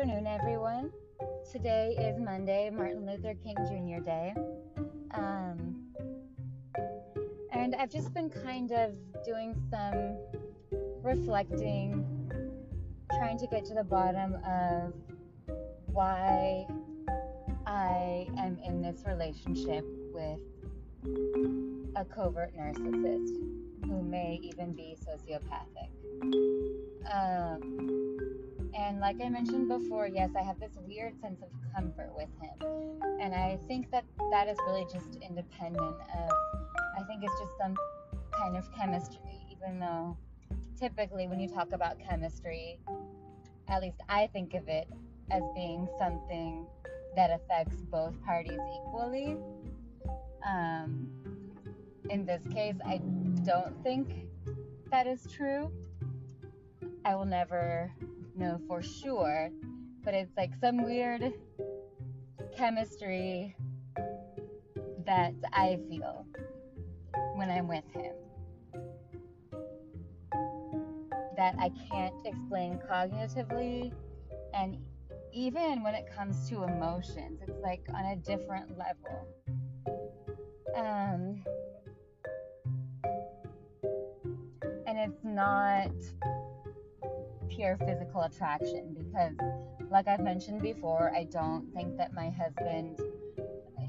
afternoon, everyone. Today is Monday, Martin Luther King Jr. Day. Um, and I've just been kind of doing some reflecting, trying to get to the bottom of why I am in this relationship with a covert narcissist who may even be sociopathic. Um, and like I mentioned before, yes, I have this weird sense of comfort with him. And I think that that is really just independent of, I think it's just some kind of chemistry, even though typically when you talk about chemistry, at least I think of it as being something that affects both parties equally. Um, in this case, I don't think that is true. I will never know for sure, but it's like some weird chemistry that I feel when I'm with him that I can't explain cognitively. And even when it comes to emotions it's like on a different level. Um and it's not pure physical attraction because, like I've mentioned before, I don't think that my husband,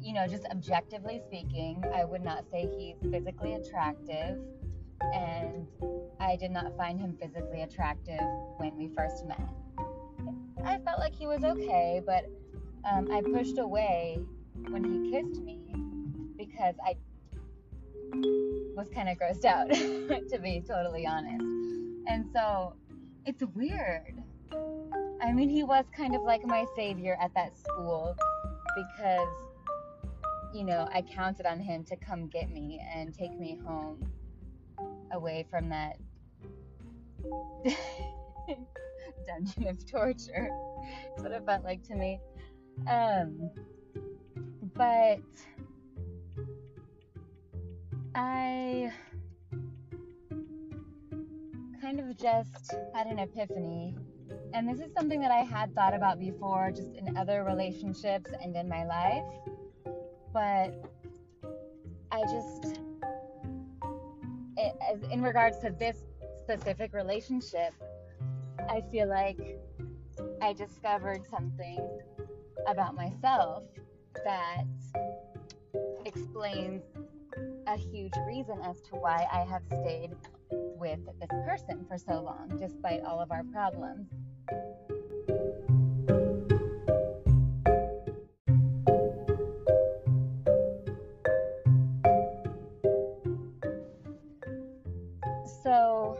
you know, just objectively speaking, I would not say he's physically attractive. And I did not find him physically attractive when we first met. I felt like he was okay, but um, I pushed away when he kissed me because I was kind of grossed out, to be totally honest. And so it's weird. I mean, he was kind of like my savior at that school because, you know, I counted on him to come get me and take me home away from that dungeon of torture. That's what it felt like to me. Um, but I kind of just had an epiphany. And this is something that I had thought about before, just in other relationships and in my life. But I just, it, as, in regards to this specific relationship, I feel like I discovered something about myself that explains a huge reason as to why I have stayed with this person for so long, despite all of our problems. So,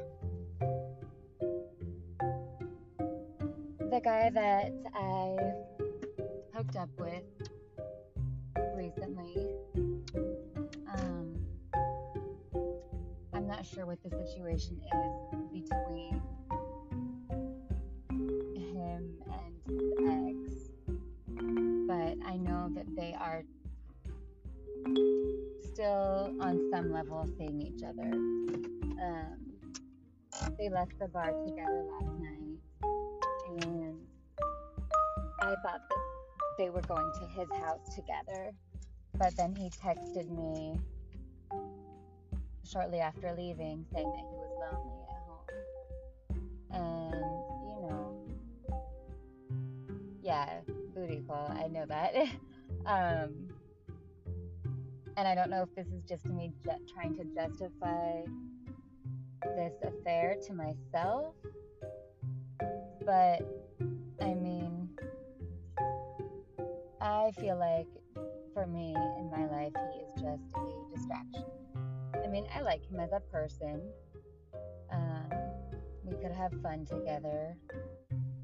the guy that I hooked up with recently sure what the situation is between him and his ex, but I know that they are still on some level seeing each other. Um, they left the bar together last night, and I thought that they were going to his house together, but then he texted me shortly after leaving, saying that he was lonely at home. And, you know, yeah, booty call, I know that. um, and I don't know if this is just me ju- trying to justify this affair to myself, but I mean, I feel like for me in my life, he is just a distraction. I mean, I like him as a person. Um, we could have fun together,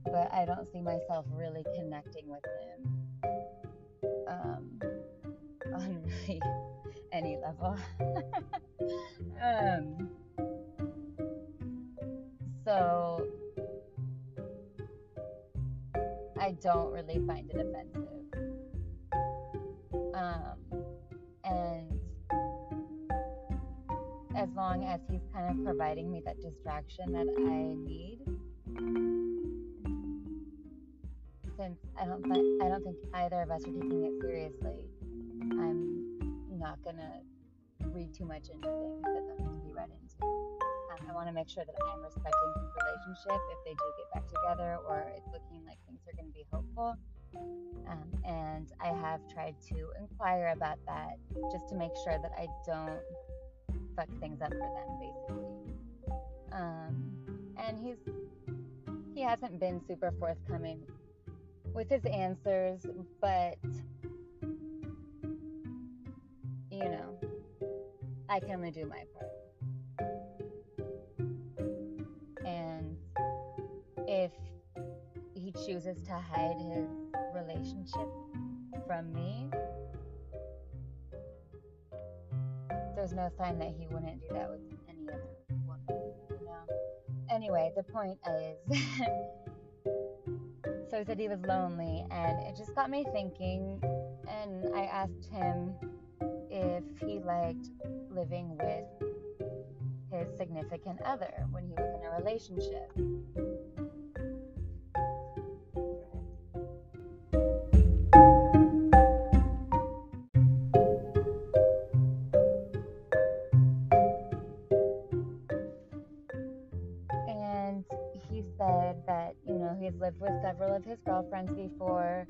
but I don't see myself really connecting with him um, on really any level. um, so I don't really find it offensive. Um, as long as he's kind of providing me that distraction that I need. since I don't th- I don't think either of us are taking it seriously, I'm not gonna read too much into things that don't need to be read into. Um, I want to make sure that I'm respecting his relationship if they do get back together or it's looking like things are going to be hopeful. Um, and I have tried to inquire about that just to make sure that I don't fuck things up for them, basically. Um, and he's he hasn't been super forthcoming with his answers, but you know, I can only do my part. And if he chooses to hide his relationship from me, there's no sign that he wouldn't do that with any other woman, you know? Anyway, the point is so he said he was lonely, and it just got me thinking. And I asked him if he liked living with his significant other when he was in a relationship. Before,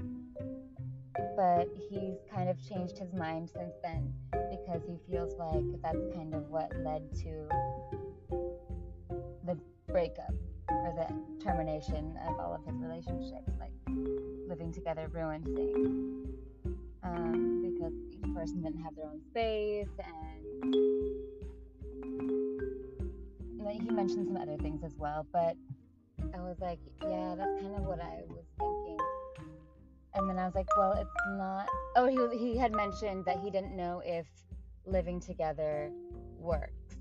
but he's kind of changed his mind since then because he feels like that's kind of what led to the breakup or the termination of all of his relationships. Like living together ruined things um, because each person didn't have their own space and He mentioned some other things as well, but I was like, yeah, that's kind of what I was thinking. And then I was like, well, it's not. Oh, he was, he had mentioned that he didn't know if living together works.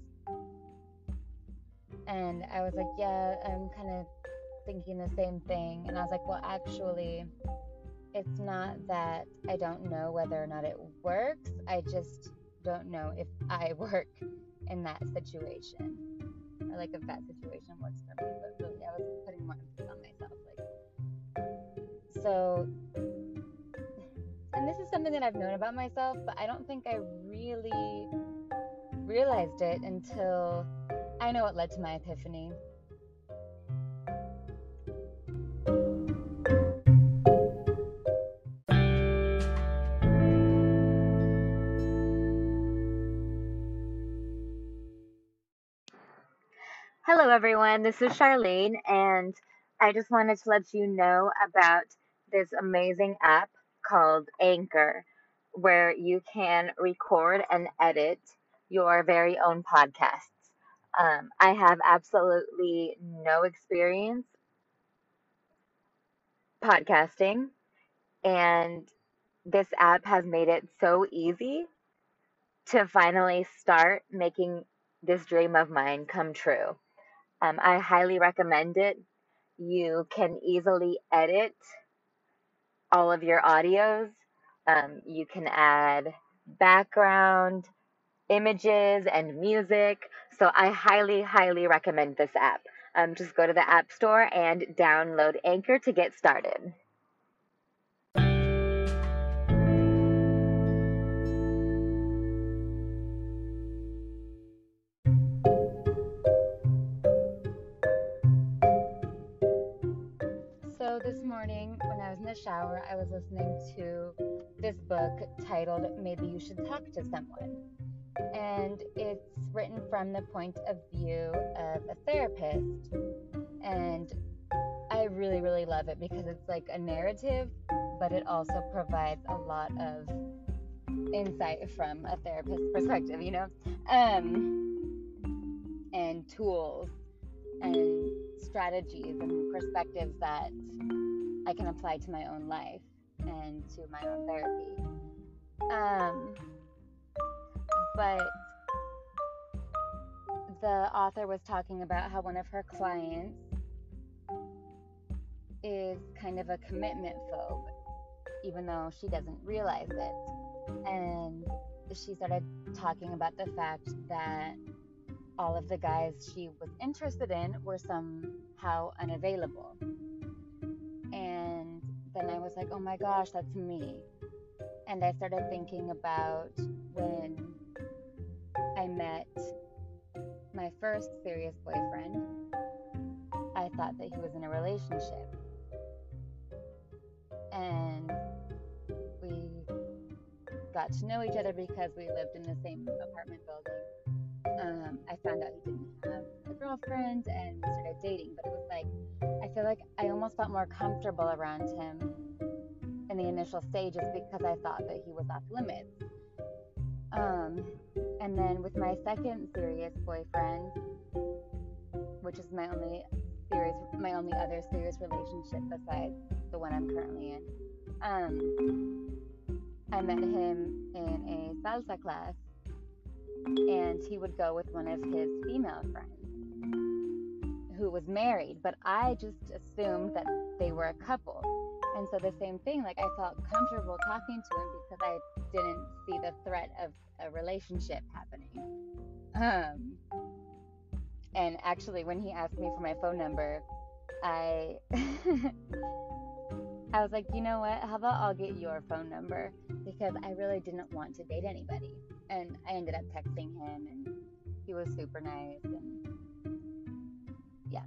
And I was like, yeah, I'm kind of thinking the same thing. And I was like, well, actually, it's not that I don't know whether or not it works. I just don't know if I work in that situation or like a that situation works for me. But really, I was putting more emphasis on myself. Like, so, and this is something that I've known about myself, but I don't think I really realized it until I know it led to my epiphany. Everyone. This is Charlene, and I just wanted to let you know about this amazing app called Anchor, where you can record and edit your very own podcasts. Um, I have absolutely no experience podcasting, and this app has made it so easy to finally start making this dream of mine come true. Um, I highly recommend it. You can easily edit all of your audios. Um, you can add background, images, and music. So I highly, highly recommend this app. Um, just go to the App Store and download Anchor to get started. Shower, I was listening to this book titled Maybe You Should Talk to Someone. And it's written from the point of view of a therapist. And I really, really love it because it's like a narrative, but it also provides a lot of insight from a therapist's perspective, you know? Um, and tools and strategies and perspectives that I can apply to my own life and to my own therapy. Um, but the author was talking about how one of her clients is kind of a commitment phobe, even though she doesn't realize it. And she started talking about the fact that all of the guys she was interested in were somehow unavailable. And I was like, oh my gosh, that's me. And I started thinking about when I met my first serious boyfriend. I thought that he was in a relationship. And we got to know each other because we lived in the same apartment building. Um, I found out he didn't have girlfriend and we started dating, but it was like, I feel like I almost felt more comfortable around him in the initial stages because I thought that he was off limits. Um, and then with my second serious boyfriend, which is my only serious, my only other serious relationship besides the one I'm currently in, um, I met him in a salsa class, and he would go with one of his female friends who was married, but I just assumed that they were a couple. And so the same thing, like I felt comfortable talking to him because I didn't see the threat of a relationship happening. Um, and actually, when he asked me for my phone number, I I was like, you know what? How about I'll get your phone number because I really didn't want to date anybody. And I ended up texting him, and he was super nice. And yeah.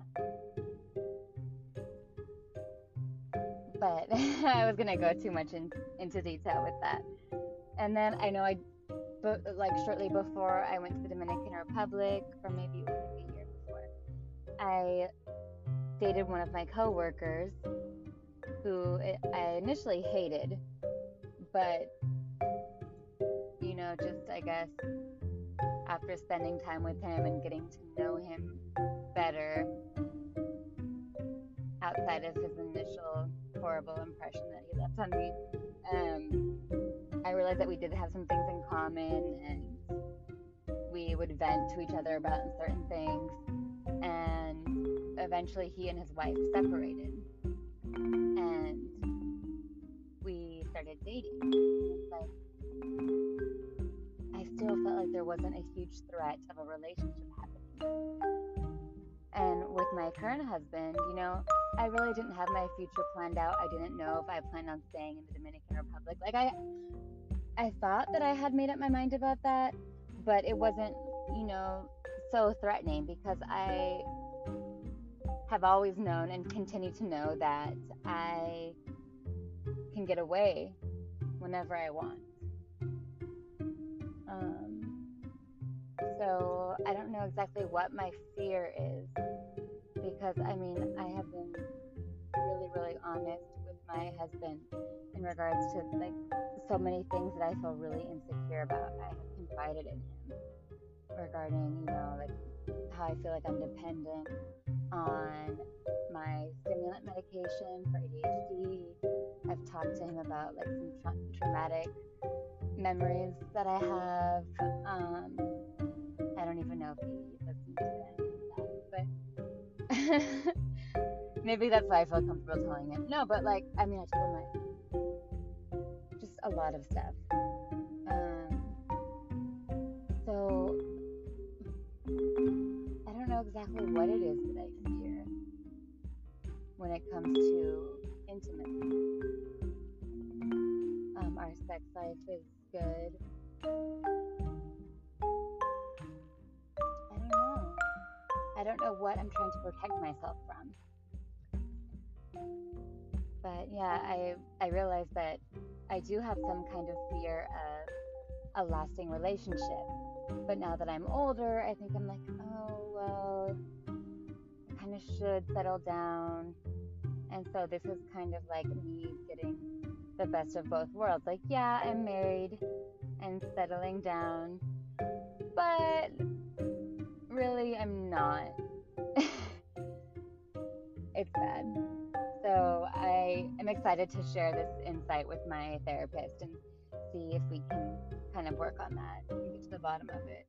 But I was gonna go too much in, into detail with that. And then I know I, but like shortly before I went to the Dominican Republic, or maybe it was like a year before, I dated one of my coworkers who I initially hated, but you know, just I guess after spending time with him and getting to know him better outside of his initial horrible impression that he left on me, um, I realized that we did have some things in common and we would vent to each other about certain things. And eventually, he and his wife separated. And we started dating. Like, still felt like there wasn't a huge threat of a relationship happening. And with my current husband, you know, I really didn't have my future planned out. I didn't know if I planned on staying in the Dominican Republic. Like I I thought that I had made up my mind about that, but it wasn't, you know, so threatening because I have always known and continue to know that I can get away whenever I want. Um, so I don't know exactly what my fear is because I mean, I have been really, really honest with my husband in regards to like so many things that I feel really insecure about. I have confided in him regarding, you know, like how I feel like I'm dependent on my stimulant medication for ADHD. I've talked to him about like some tra- traumatic memories that I have. Um, I don't even know if he listens to that, but maybe that's why I feel comfortable telling him. No, but like, I mean, I told him like, just a lot of stuff. Exactly what it is that I fear when it comes to intimacy. Um, our sex life is good. I don't know. I don't know what I'm trying to protect myself from. But yeah, I I realize that I do have some kind of fear of a lasting relationship. But now that I'm older, I think I'm like, I kind of should settle down. And so this is kind of like me getting the best of both worlds. Like, yeah, I'm married and settling down, but really, I'm not. it's bad. So I am excited to share this insight with my therapist and see if we can kind of work on that and get to the bottom of it.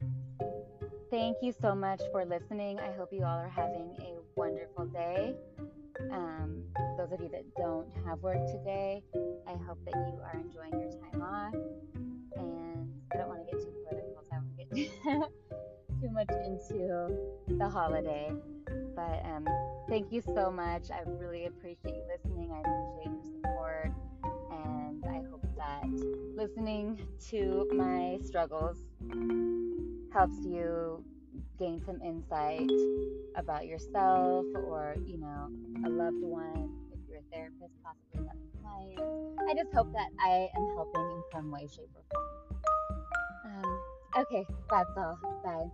Thank you so much for listening. I hope you all are having a wonderful day. Um, those of you that don't have work today, I hope that you are enjoying your time off. And I don't want to get too political, so I won't get too much into the holiday. But um, thank you so much. I really appreciate you listening. I appreciate your support. That listening to my struggles helps you gain some insight about yourself or, you know, a loved one, if you're a therapist, possibly about advice. I just hope that I am helping in some way, shape, or form. Um, okay, that's all. Bye.